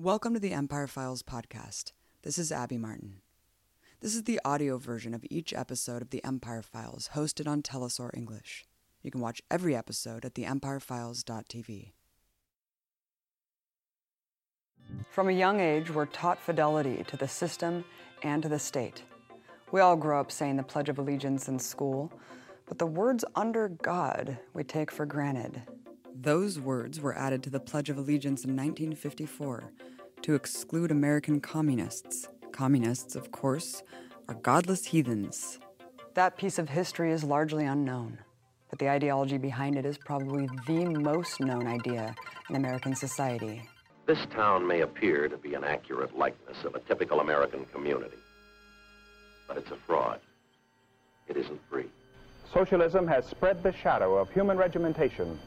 Welcome to the Empire Files podcast. This is Abby Martin. This is the audio version of each episode of the Empire Files hosted on Telesur English. You can watch every episode at theempirefiles.tv. From a young age, we're taught fidelity to the system and to the state. We all grow up saying the Pledge of Allegiance in school, but the words under God we take for granted. Those words were added to the Pledge of Allegiance in 1954 to exclude American communists. Communists, of course, are godless heathens. That piece of history is largely unknown, but the ideology behind it is probably the most known idea in American society. This town may appear to be an accurate likeness of a typical American community, but it's a fraud. It isn't free. Socialism has spread the shadow of human regimentation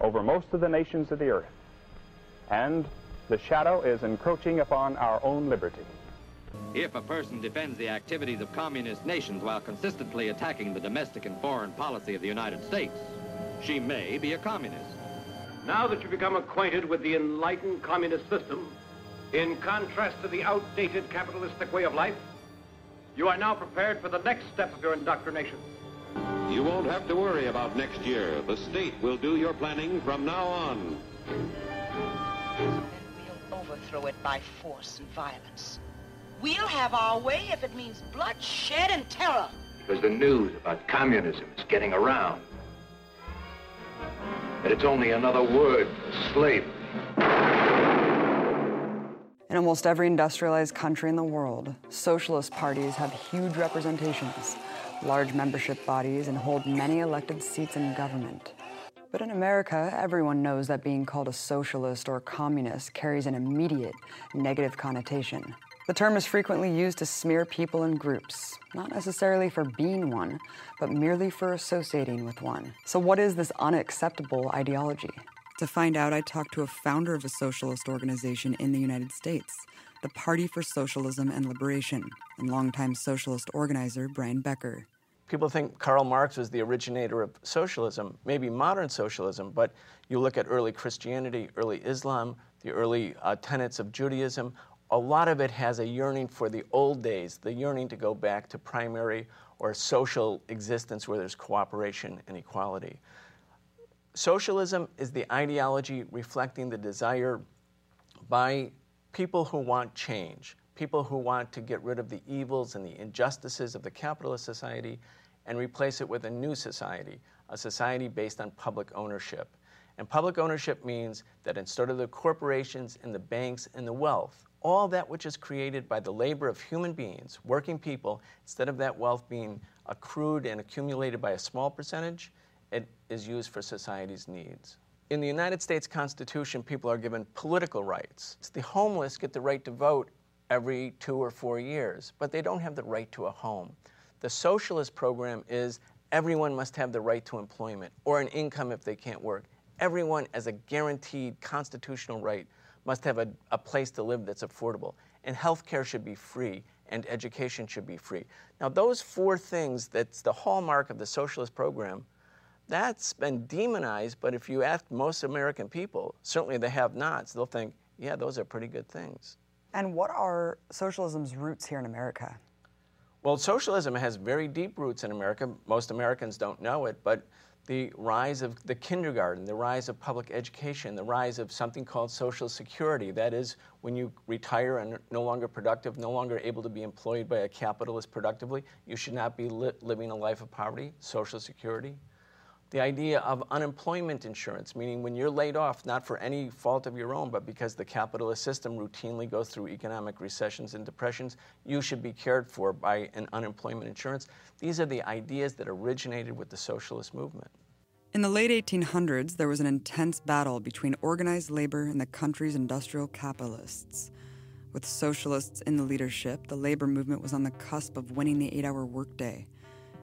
over most of the nations of the earth, and the shadow is encroaching upon our own liberty. If a person defends the activities of communist nations while consistently attacking the domestic and foreign policy of the United States, she may be a communist. Now that you've become acquainted with the enlightened communist system, in contrast to the outdated capitalistic way of life, you are now prepared for the next step of your indoctrination. You won't have to worry about next year. The state will do your planning from now on. Then we'll overthrow it by force and violence. We'll have our way if it means bloodshed and terror. Because the news about communism is getting around. And it's only another word for slavery. In almost every industrialized country in the world, socialist parties have huge representations, large membership bodies, and hold many elected seats in government. But in America, everyone knows that being called a socialist or communist carries an immediate negative connotation. The term is frequently used to smear people and groups, not necessarily for being one, but merely for associating with one. So, what is this unacceptable ideology? To find out, I talked to a founder of a socialist organization in the United States, the Party for Socialism and Liberation, and longtime socialist organizer Brian Becker. People think Karl Marx was the originator of socialism, maybe modern socialism, but you look at early Christianity, early Islam, the early uh, tenets of Judaism, a lot of it has a yearning for the old days, the yearning to go back to primary or social existence where there's cooperation and equality. Socialism is the ideology reflecting the desire by people who want change, people who want to get rid of the evils and the injustices of the capitalist society and replace it with a new society, a society based on public ownership. And public ownership means that instead of the corporations and the banks and the wealth, all that which is created by the labor of human beings, working people, instead of that wealth being accrued and accumulated by a small percentage, it is used for society's needs. In the United States Constitution, people are given political rights. The homeless get the right to vote every two or four years, but they don't have the right to a home. The socialist program is everyone must have the right to employment or an income if they can't work. Everyone, as a guaranteed constitutional right, must have a, a place to live that's affordable. And health care should be free, and education should be free. Now, those four things that's the hallmark of the socialist program, that's been demonized, but if you ask most American people, certainly the have nots, they'll think, yeah, those are pretty good things. And what are socialism's roots here in America? Well, socialism has very deep roots in America. Most Americans don't know it, but the rise of the kindergarten, the rise of public education, the rise of something called Social Security. That is, when you retire and are no longer productive, no longer able to be employed by a capitalist productively, you should not be li- living a life of poverty, Social Security. The idea of unemployment insurance, meaning when you're laid off, not for any fault of your own, but because the capitalist system routinely goes through economic recessions and depressions, you should be cared for by an unemployment insurance. These are the ideas that originated with the socialist movement. In the late 1800s, there was an intense battle between organized labor and the country's industrial capitalists. With socialists in the leadership, the labor movement was on the cusp of winning the eight hour workday,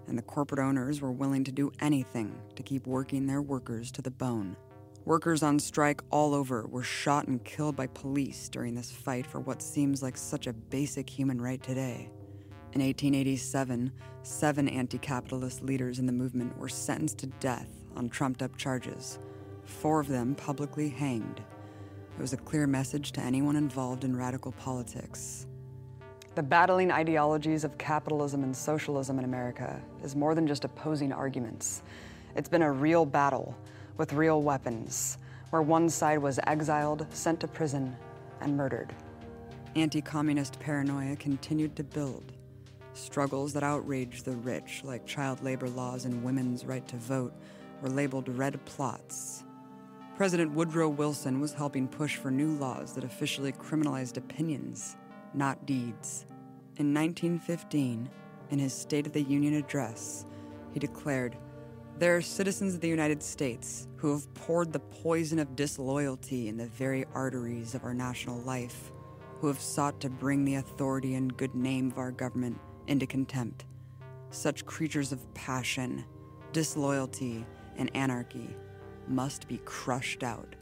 and the corporate owners were willing to do anything to keep working their workers to the bone. Workers on strike all over were shot and killed by police during this fight for what seems like such a basic human right today. In 1887, seven anti capitalist leaders in the movement were sentenced to death on trumped up charges, four of them publicly hanged. It was a clear message to anyone involved in radical politics. The battling ideologies of capitalism and socialism in America is more than just opposing arguments. It's been a real battle with real weapons, where one side was exiled, sent to prison, and murdered. Anti communist paranoia continued to build. Struggles that outraged the rich, like child labor laws and women's right to vote, were labeled red plots President Woodrow Wilson was helping push for new laws that officially criminalized opinions, not deeds. In 1915, in his State of the Union address, he declared, There are citizens of the United States who have poured the poison of disloyalty in the very arteries of our national life, who have sought to bring the authority and good name of our government into contempt. Such creatures of passion, disloyalty, and anarchy must be crushed out.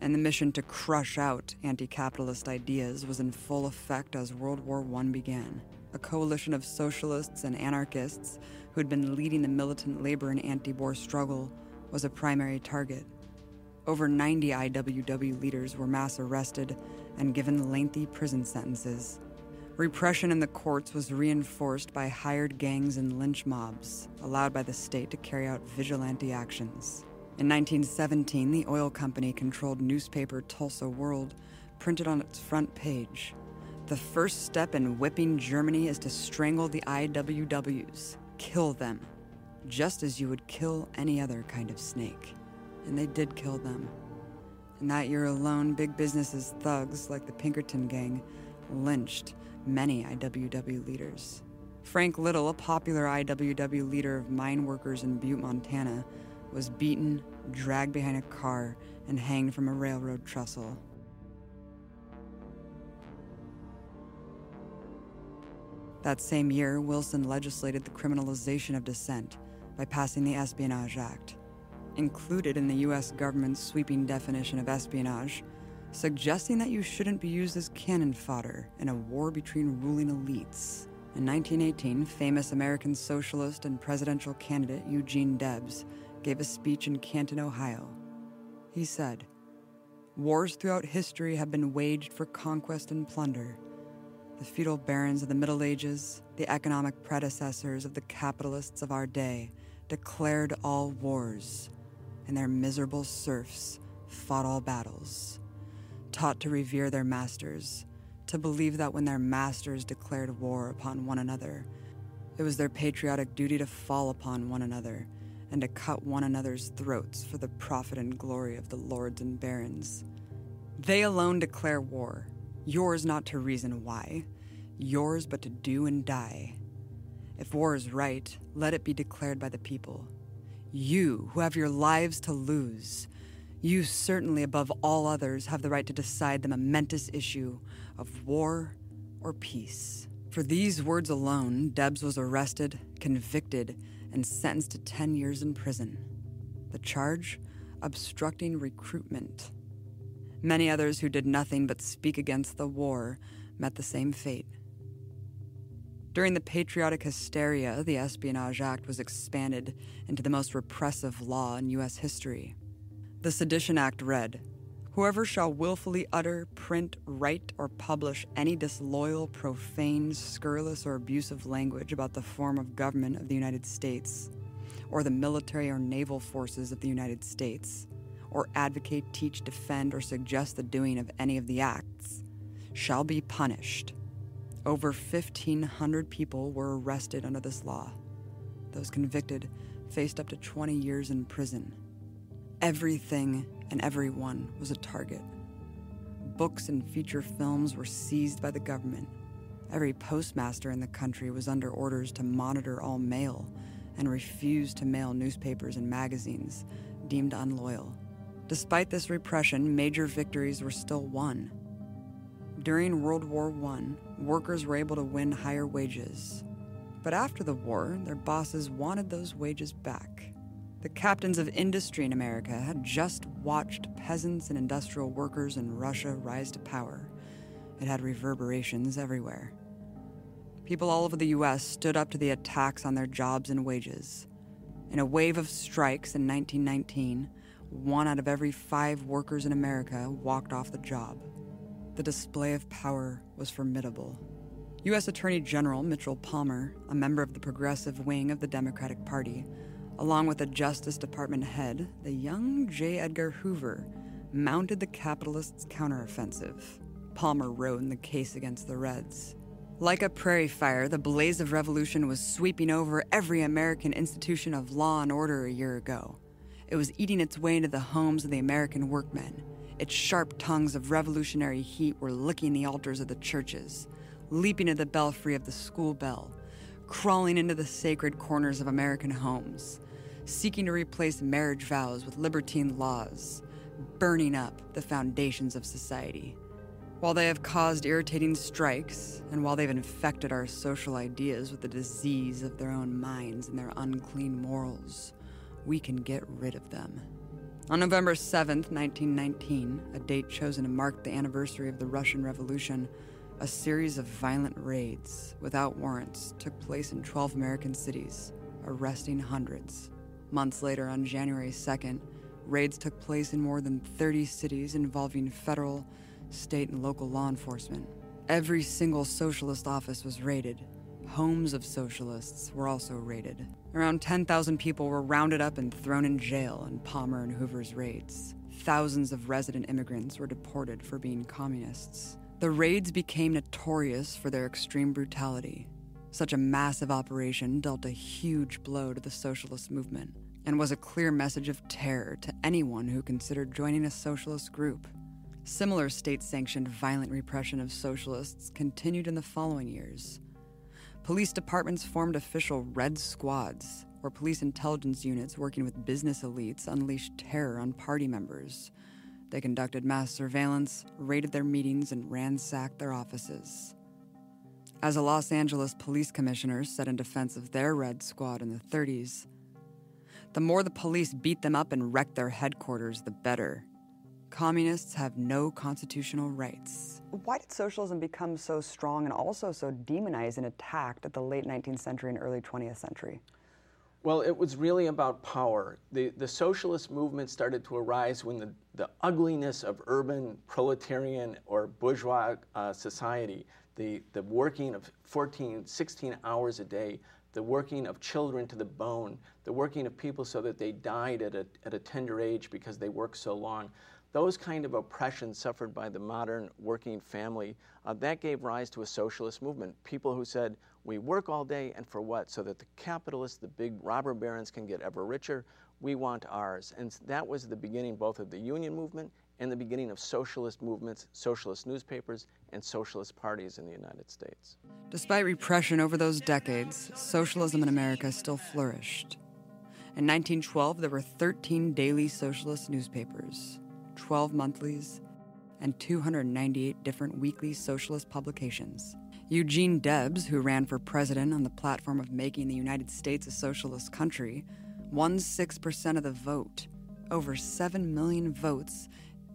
And the mission to crush out anti capitalist ideas was in full effect as World War I began. A coalition of socialists and anarchists who had been leading the militant labor and anti war struggle was a primary target. Over 90 IWW leaders were mass arrested and given lengthy prison sentences. Repression in the courts was reinforced by hired gangs and lynch mobs, allowed by the state to carry out vigilante actions. In 1917, the oil company controlled newspaper Tulsa World printed on its front page The first step in whipping Germany is to strangle the IWWs, kill them, just as you would kill any other kind of snake. And they did kill them. In that year alone, big business's thugs, like the Pinkerton Gang, lynched many IWW leaders. Frank Little, a popular IWW leader of mine workers in Butte, Montana, was beaten, dragged behind a car, and hanged from a railroad trestle. That same year, Wilson legislated the criminalization of dissent by passing the Espionage Act. Included in the U.S. government's sweeping definition of espionage, suggesting that you shouldn't be used as cannon fodder in a war between ruling elites. In 1918, famous American socialist and presidential candidate Eugene Debs gave a speech in Canton, Ohio. He said, Wars throughout history have been waged for conquest and plunder. The feudal barons of the Middle Ages, the economic predecessors of the capitalists of our day, declared all wars, and their miserable serfs fought all battles. Taught to revere their masters, to believe that when their masters declared war upon one another, it was their patriotic duty to fall upon one another and to cut one another's throats for the profit and glory of the lords and barons. They alone declare war, yours not to reason why, yours but to do and die. If war is right, let it be declared by the people. You, who have your lives to lose, you certainly above all others have the right to decide the momentous issue of war or peace. For these words alone, Debs was arrested, convicted, and sentenced to 10 years in prison. The charge? Obstructing recruitment. Many others who did nothing but speak against the war met the same fate. During the patriotic hysteria, the Espionage Act was expanded into the most repressive law in U.S. history. The Sedition Act read Whoever shall willfully utter, print, write, or publish any disloyal, profane, scurrilous, or abusive language about the form of government of the United States, or the military or naval forces of the United States, or advocate, teach, defend, or suggest the doing of any of the acts, shall be punished. Over 1,500 people were arrested under this law. Those convicted faced up to 20 years in prison. Everything and everyone was a target. Books and feature films were seized by the government. Every postmaster in the country was under orders to monitor all mail and refuse to mail newspapers and magazines deemed unloyal. Despite this repression, major victories were still won. During World War I, workers were able to win higher wages. But after the war, their bosses wanted those wages back. The captains of industry in America had just watched peasants and industrial workers in Russia rise to power. It had reverberations everywhere. People all over the U.S. stood up to the attacks on their jobs and wages. In a wave of strikes in 1919, one out of every five workers in America walked off the job. The display of power was formidable. U.S. Attorney General Mitchell Palmer, a member of the progressive wing of the Democratic Party, along with the Justice Department head, the young J. Edgar Hoover, mounted the capitalists' counteroffensive. Palmer rode in the case against the Reds. Like a prairie fire, the blaze of revolution was sweeping over every American institution of law and order a year ago. It was eating its way into the homes of the American workmen. Its sharp tongues of revolutionary heat were licking the altars of the churches, leaping at the belfry of the school bell, crawling into the sacred corners of American homes, seeking to replace marriage vows with libertine laws, burning up the foundations of society. While they have caused irritating strikes, and while they've infected our social ideas with the disease of their own minds and their unclean morals, we can get rid of them. On November 7th, 1919, a date chosen to mark the anniversary of the Russian Revolution, a series of violent raids without warrants took place in 12 American cities, arresting hundreds. Months later, on January 2nd, raids took place in more than 30 cities involving federal, state, and local law enforcement. Every single socialist office was raided. Homes of socialists were also raided. Around 10,000 people were rounded up and thrown in jail in Palmer and Hoover's raids. Thousands of resident immigrants were deported for being communists. The raids became notorious for their extreme brutality. Such a massive operation dealt a huge blow to the socialist movement and was a clear message of terror to anyone who considered joining a socialist group. Similar state sanctioned violent repression of socialists continued in the following years. Police departments formed official Red Squads, where police intelligence units working with business elites unleashed terror on party members. They conducted mass surveillance, raided their meetings, and ransacked their offices. As a Los Angeles police commissioner said in defense of their Red Squad in the 30s, the more the police beat them up and wrecked their headquarters, the better. Communists have no constitutional rights. Why did socialism become so strong and also so demonized and attacked at the late 19th century and early 20th century? Well, it was really about power. The, the socialist movement started to arise when the, the ugliness of urban proletarian or bourgeois uh, society, the, the working of 14, 16 hours a day, the working of children to the bone, the working of people so that they died at a, at a tender age because they worked so long, those kind of oppressions suffered by the modern working family, uh, that gave rise to a socialist movement. People who said, we work all day and for what? So that the capitalists, the big robber barons can get ever richer. We want ours. And that was the beginning both of the union movement and the beginning of socialist movements, socialist newspapers, and socialist parties in the United States. Despite repression over those decades, socialism in America still flourished. In 1912, there were 13 daily socialist newspapers. 12 monthlies, and 298 different weekly socialist publications. Eugene Debs, who ran for president on the platform of making the United States a socialist country, won 6% of the vote, over 7 million votes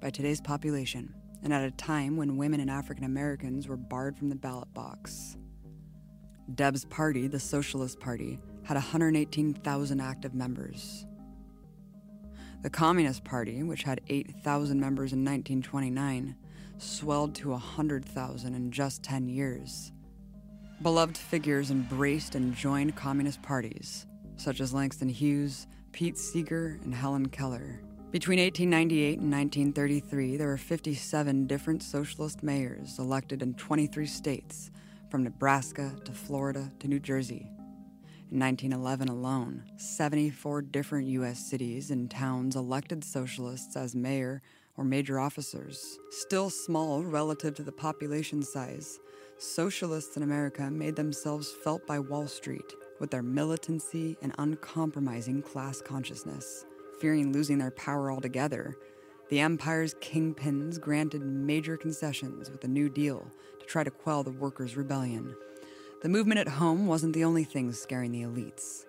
by today's population, and at a time when women and African Americans were barred from the ballot box. Debs' party, the Socialist Party, had 118,000 active members. The Communist Party, which had 8,000 members in 1929, swelled to 100,000 in just 10 years. Beloved figures embraced and joined communist parties, such as Langston Hughes, Pete Seeger, and Helen Keller. Between 1898 and 1933, there were 57 different socialist mayors elected in 23 states, from Nebraska to Florida to New Jersey. In 1911 alone, 74 different U.S. cities and towns elected socialists as mayor or major officers. Still small relative to the population size, socialists in America made themselves felt by Wall Street with their militancy and uncompromising class consciousness. Fearing losing their power altogether, the empire's kingpins granted major concessions with the New Deal to try to quell the workers' rebellion. The movement at home wasn't the only thing scaring the elites.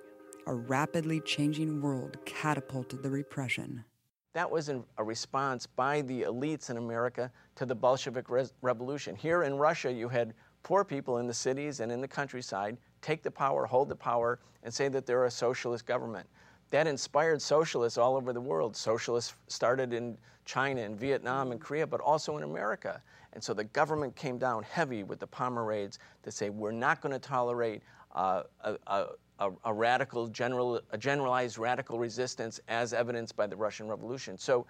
A rapidly changing world catapulted the repression. That was a response by the elites in America to the Bolshevik Re- Revolution. Here in Russia, you had poor people in the cities and in the countryside take the power, hold the power, and say that they're a socialist government. That inspired socialists all over the world. Socialists started in China and Vietnam and Korea, but also in America. And so the government came down heavy with the Palmer raids to say we're not going to tolerate uh, a, a, a, a, radical, general, a generalized radical resistance as evidenced by the Russian Revolution. So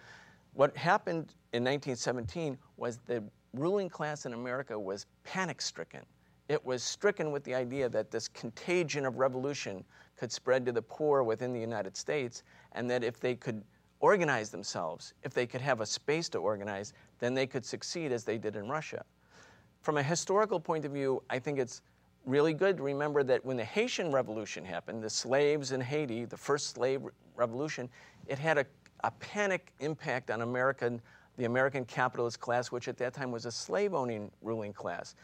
what happened in 1917 was the ruling class in America was panic stricken. It was stricken with the idea that this contagion of revolution could spread to the poor within the United States, and that if they could organize themselves, if they could have a space to organize, then they could succeed as they did in Russia. From a historical point of view, I think it's really good to remember that when the Haitian Revolution happened, the slaves in Haiti, the first slave revolution, it had a, a panic impact on American, the American capitalist class, which at that time was a slave owning ruling class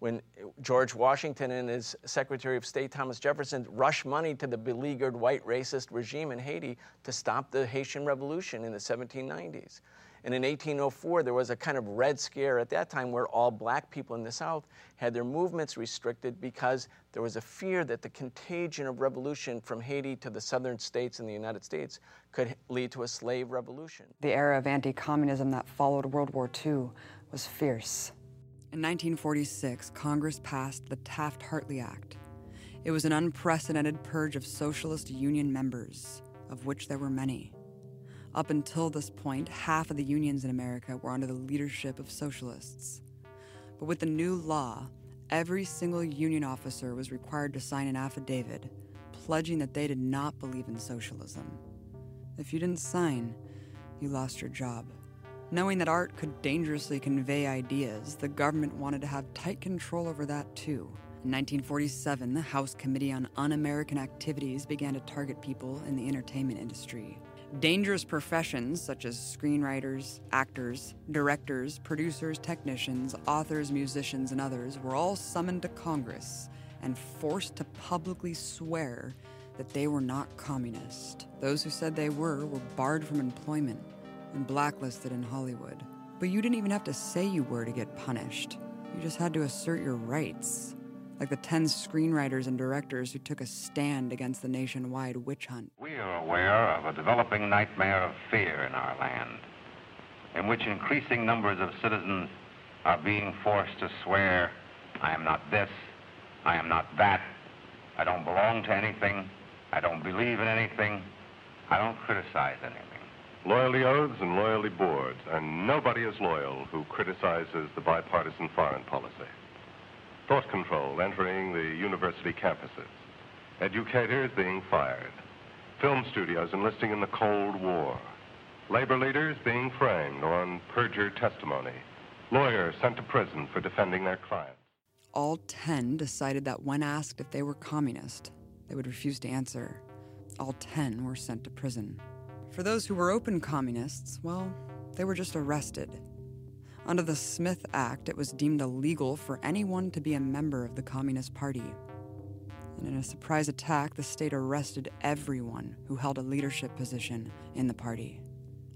when George Washington and his Secretary of State Thomas Jefferson rushed money to the beleaguered white racist regime in Haiti to stop the Haitian Revolution in the 1790s. And in 1804, there was a kind of red scare at that time where all black people in the South had their movements restricted because there was a fear that the contagion of revolution from Haiti to the southern states in the United States could lead to a slave revolution. The era of anti communism that followed World War II was fierce. In 1946, Congress passed the Taft Hartley Act. It was an unprecedented purge of Socialist Union members, of which there were many. Up until this point, half of the unions in America were under the leadership of socialists. But with the new law, every single union officer was required to sign an affidavit pledging that they did not believe in socialism. If you didn't sign, you lost your job. Knowing that art could dangerously convey ideas, the government wanted to have tight control over that too. In 1947, the House Committee on Un American Activities began to target people in the entertainment industry. Dangerous professions such as screenwriters, actors, directors, producers, technicians, authors, musicians, and others were all summoned to Congress and forced to publicly swear that they were not communist. Those who said they were were barred from employment and blacklisted in Hollywood. But you didn't even have to say you were to get punished. You just had to assert your rights. Like the 10 screenwriters and directors who took a stand against the nationwide witch hunt. We are aware of a developing nightmare of fear in our land, in which increasing numbers of citizens are being forced to swear, I am not this, I am not that, I don't belong to anything, I don't believe in anything, I don't criticize anything. Loyalty oaths and loyalty boards, and nobody is loyal who criticizes the bipartisan foreign policy. Thought control entering the university campuses. Educators being fired. Film studios enlisting in the Cold War. Labor leaders being framed on perjured testimony. Lawyers sent to prison for defending their clients. All 10 decided that when asked if they were communist, they would refuse to answer. All 10 were sent to prison. For those who were open communists, well, they were just arrested. Under the Smith Act, it was deemed illegal for anyone to be a member of the Communist Party. And in a surprise attack, the state arrested everyone who held a leadership position in the party.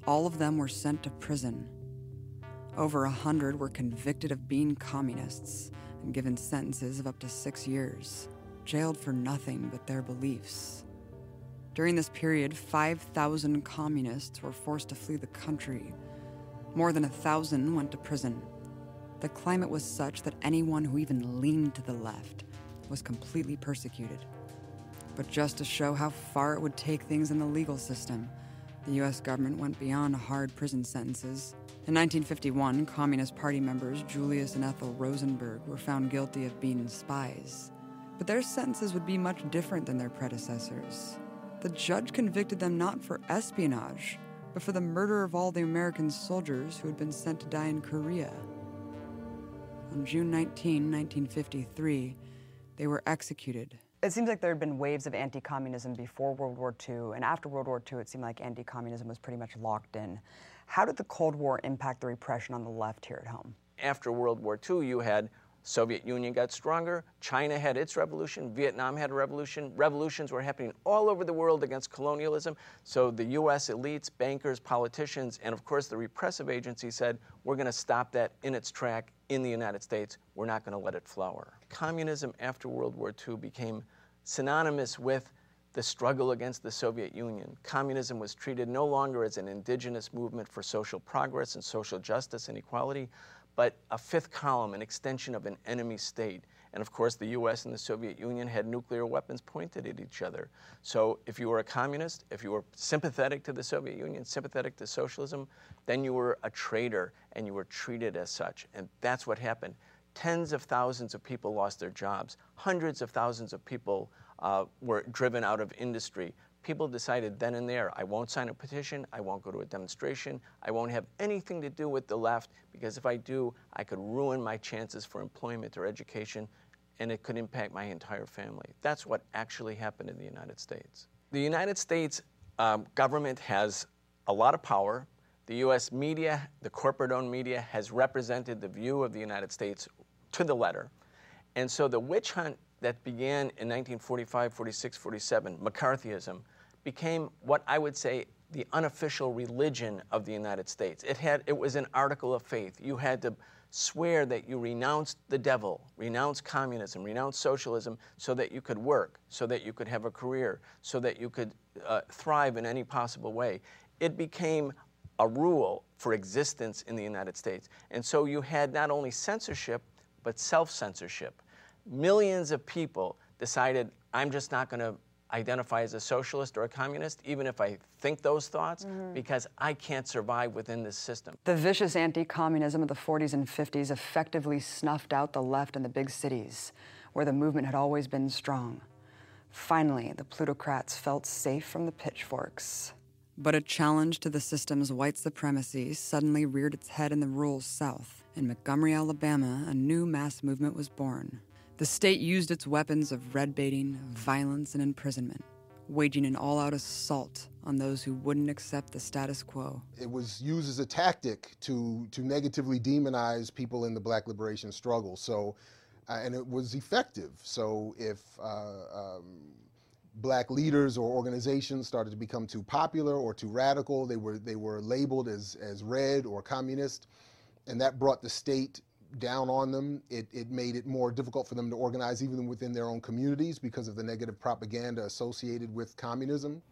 All of them were sent to prison. Over a hundred were convicted of being communists and given sentences of up to six years, jailed for nothing but their beliefs. During this period, 5,000 communists were forced to flee the country. More than a thousand went to prison. The climate was such that anyone who even leaned to the left was completely persecuted. But just to show how far it would take things in the legal system, the US government went beyond hard prison sentences. In 1951, Communist Party members Julius and Ethel Rosenberg were found guilty of being spies. But their sentences would be much different than their predecessors the judge convicted them not for espionage, but for the murder of all the American soldiers who had been sent to die in Korea. On June 19, 1953, they were executed. It seems like there had been waves of anti communism before World War II, and after World War II, it seemed like anti communism was pretty much locked in. How did the Cold War impact the repression on the left here at home? After World War II, you had Soviet Union got stronger, China had its revolution, Vietnam had a revolution. Revolutions were happening all over the world against colonialism. So the US elites, bankers, politicians, and of course the repressive agency said, we're going to stop that in its track in the United States. We're not going to let it flower. Communism after World War II became synonymous with the struggle against the Soviet Union. Communism was treated no longer as an indigenous movement for social progress and social justice and equality, but a fifth column, an extension of an enemy state. And of course, the US and the Soviet Union had nuclear weapons pointed at each other. So if you were a communist, if you were sympathetic to the Soviet Union, sympathetic to socialism, then you were a traitor and you were treated as such. And that's what happened. Tens of thousands of people lost their jobs, hundreds of thousands of people uh, were driven out of industry. People decided then and there, I won't sign a petition, I won't go to a demonstration, I won't have anything to do with the left, because if I do, I could ruin my chances for employment or education and it could impact my entire family. That's what actually happened in the United States. The United States um, government has a lot of power. The US media, the corporate owned media, has represented the view of the United States to the letter. And so the witch hunt that began in 1945, 46, 47, McCarthyism, became what I would say the unofficial religion of the United States. It, had, it was an article of faith. You had to swear that you renounced the devil, renounce communism, renounce socialism, so that you could work, so that you could have a career, so that you could uh, thrive in any possible way. It became a rule for existence in the United States. And so you had not only censorship, but self censorship. Millions of people decided, I'm just not going to identify as a socialist or a communist, even if I think those thoughts, mm-hmm. because I can't survive within this system. The vicious anti communism of the 40s and 50s effectively snuffed out the left in the big cities, where the movement had always been strong. Finally, the plutocrats felt safe from the pitchforks. But a challenge to the system's white supremacy suddenly reared its head in the rural South. In Montgomery, Alabama, a new mass movement was born. The state used its weapons of red baiting, violence, and imprisonment, waging an all out assault on those who wouldn't accept the status quo. It was used as a tactic to, to negatively demonize people in the black liberation struggle. So, uh, and it was effective. So, if uh, um, black leaders or organizations started to become too popular or too radical, they were, they were labeled as, as red or communist, and that brought the state down on them. It, it made it more difficult for them to organize even within their own communities because of the negative propaganda associated with communism.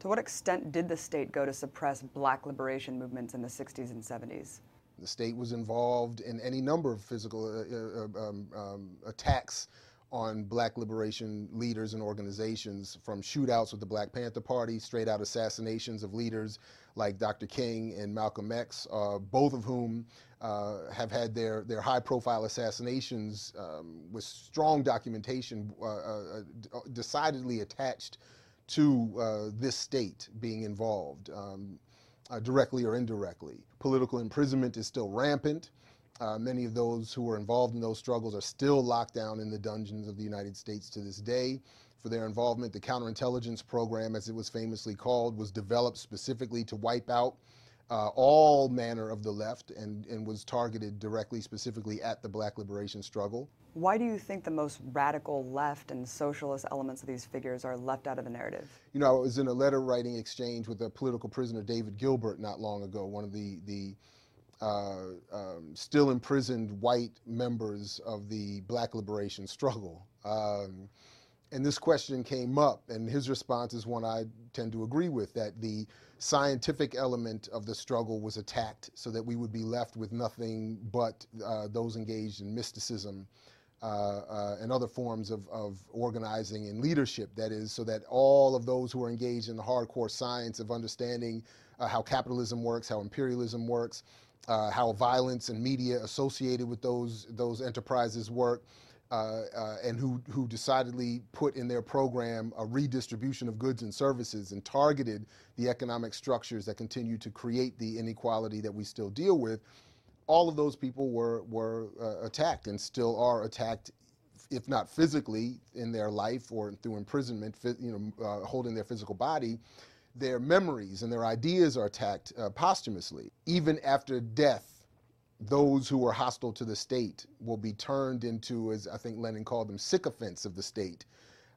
To what extent did the state go to suppress black liberation movements in the 60s and 70s? The state was involved in any number of physical uh, uh, um, um, attacks on black liberation leaders and organizations, from shootouts with the Black Panther Party, straight out assassinations of leaders like Dr. King and Malcolm X, uh, both of whom uh, have had their, their high profile assassinations um, with strong documentation uh, uh, uh decidedly attached to uh, this state being involved, um, directly or indirectly. Political imprisonment is still rampant. Many of those who were involved in those struggles are still locked down in the dungeons of the United States to this day for their involvement. The counterintelligence program, as it was famously called, was developed specifically to wipe out uh, all manner of the left and, and was targeted directly, specifically at the black liberation struggle. Why do you think the most radical left and socialist elements of these figures are left out of the narrative? You know, I was in a letter writing exchange with a political prisoner, David Gilbert, not long ago, one of the, the uh, um, still imprisoned white members of the black liberation struggle. Um, and this question came up, and his response is one I tend to agree with that the scientific element of the struggle was attacked so that we would be left with nothing but uh, those engaged in mysticism uh, uh, and other forms of, of, organizing and leadership. That is, so that all of those who are engaged in the hardcore science of understanding uh, how capitalism works, how imperialism works, uh, how violence and media associated with those, those enterprises work, uh, uh, and who, who decidedly put in their program a redistribution of goods and services and targeted the economic structures that continue to create the inequality that we still deal with, all of those people were, were uh, attacked and still are attacked, if not physically in their life or through imprisonment, you know, uh, holding their physical body. Their memories and their ideas are attacked uh, posthumously. Even after death, those who are hostile to the state will be turned into, as I think Lenin called them, sycophants of the state.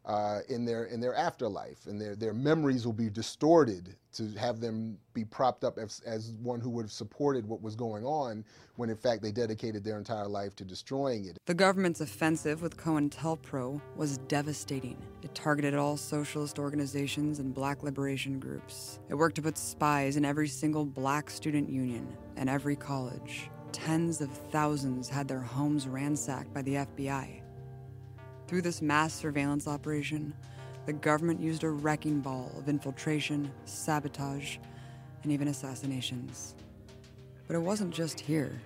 Uh, in their in their afterlife, and their their memories will be distorted to have them be propped up as, as one who would have supported what was going on, when in fact they dedicated their entire life to destroying it. The government's offensive with COINTELPRO was devastating. It targeted all socialist organizations and black liberation groups. It worked to put spies in every single black student union and every college. Tens of thousands had their homes ransacked by the FBI. Through this mass surveillance operation, the government used a wrecking ball of infiltration, sabotage, and even assassinations. But it wasn't just here.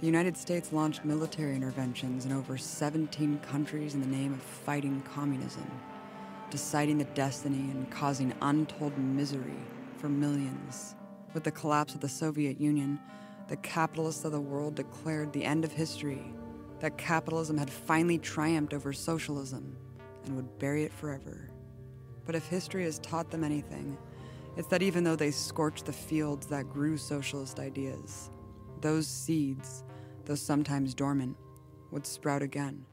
The United States launched military interventions in over 17 countries in the name of fighting communism, deciding the destiny and causing untold misery for millions. With the collapse of the Soviet Union, the capitalists of the world declared the end of history that capitalism had finally triumphed over socialism and would bury it forever. But if history has taught them anything, it's that even though they scorched the fields that grew socialist ideas, those seeds, though sometimes dormant, would sprout again.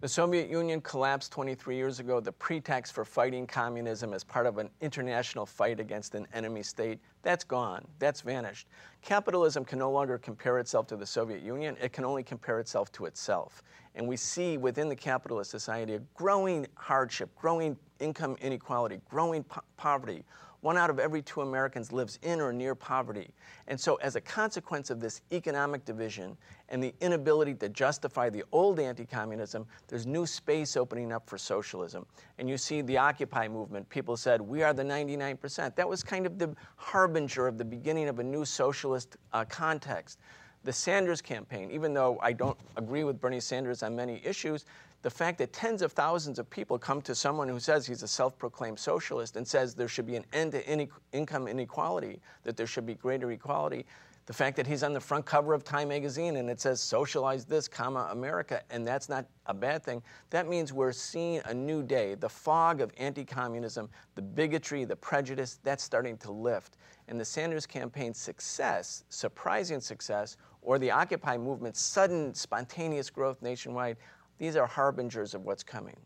The Soviet Union collapsed 23 years ago. The pretext for fighting communism as part of an international fight against an enemy state, that's gone. That's vanished. Capitalism can no longer compare itself to the Soviet Union. It can only compare itself to itself. And we see within the capitalist society a growing hardship, growing income inequality, growing po- poverty, one out of every two Americans lives in or near poverty. And so, as a consequence of this economic division and the inability to justify the old anti communism, there's new space opening up for socialism. And you see the Occupy movement, people said, We are the 99%. That was kind of the harbinger of the beginning of a new socialist uh, context. The Sanders campaign, even though I don't agree with Bernie Sanders on many issues, the fact that tens of thousands of people come to someone who says he's a self proclaimed socialist and says there should be an end to income inequality, that there should be greater equality, the fact that he's on the front cover of Time magazine and it says socialize this, comma, America, and that's not a bad thing, that means we're seeing a new day. The fog of anti communism, the bigotry, the prejudice, that's starting to lift. And the Sanders campaign's success, surprising success, or the Occupy movement's sudden, spontaneous growth nationwide, these are harbingers of what's coming.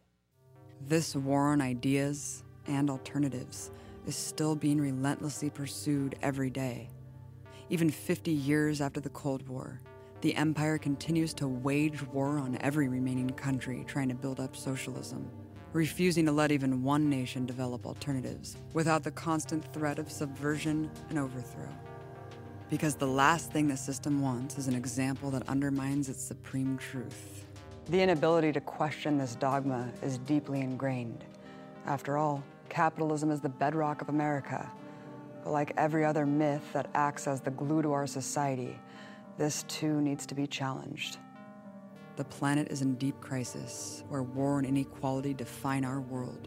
This war on ideas and alternatives is still being relentlessly pursued every day. Even 50 years after the Cold War, the empire continues to wage war on every remaining country trying to build up socialism, refusing to let even one nation develop alternatives without the constant threat of subversion and overthrow. Because the last thing the system wants is an example that undermines its supreme truth. The inability to question this dogma is deeply ingrained. After all, capitalism is the bedrock of America. But like every other myth that acts as the glue to our society, this too needs to be challenged. The planet is in deep crisis, where war and inequality define our world.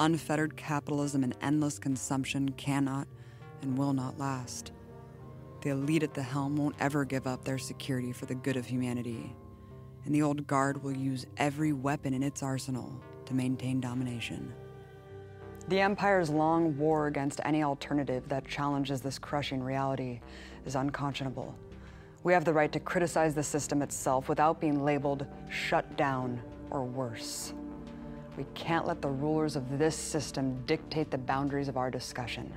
Unfettered capitalism and endless consumption cannot and will not last. The elite at the helm won't ever give up their security for the good of humanity and the old guard will use every weapon in its arsenal to maintain domination. The Empire's long war against any alternative that challenges this crushing reality is unconscionable. We have the right to criticize the system itself without being labeled shut down or worse. We can't let the rulers of this system dictate the boundaries of our discussion.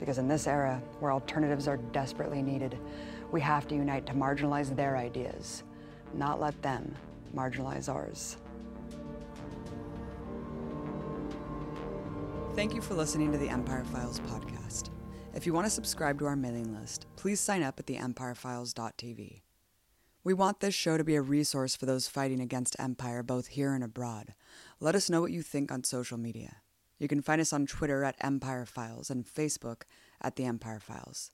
Because in this era, where alternatives are desperately needed, we have to unite to marginalize their ideas not let them marginalize ours. Thank you for listening to the Empire Files podcast. If you want to subscribe to our mailing list, please sign up at the empirefiles.tv. We want this show to be a resource for those fighting against empire both here and abroad. Let us know what you think on social media. You can find us on Twitter at Empire Files and Facebook at The Empire Files.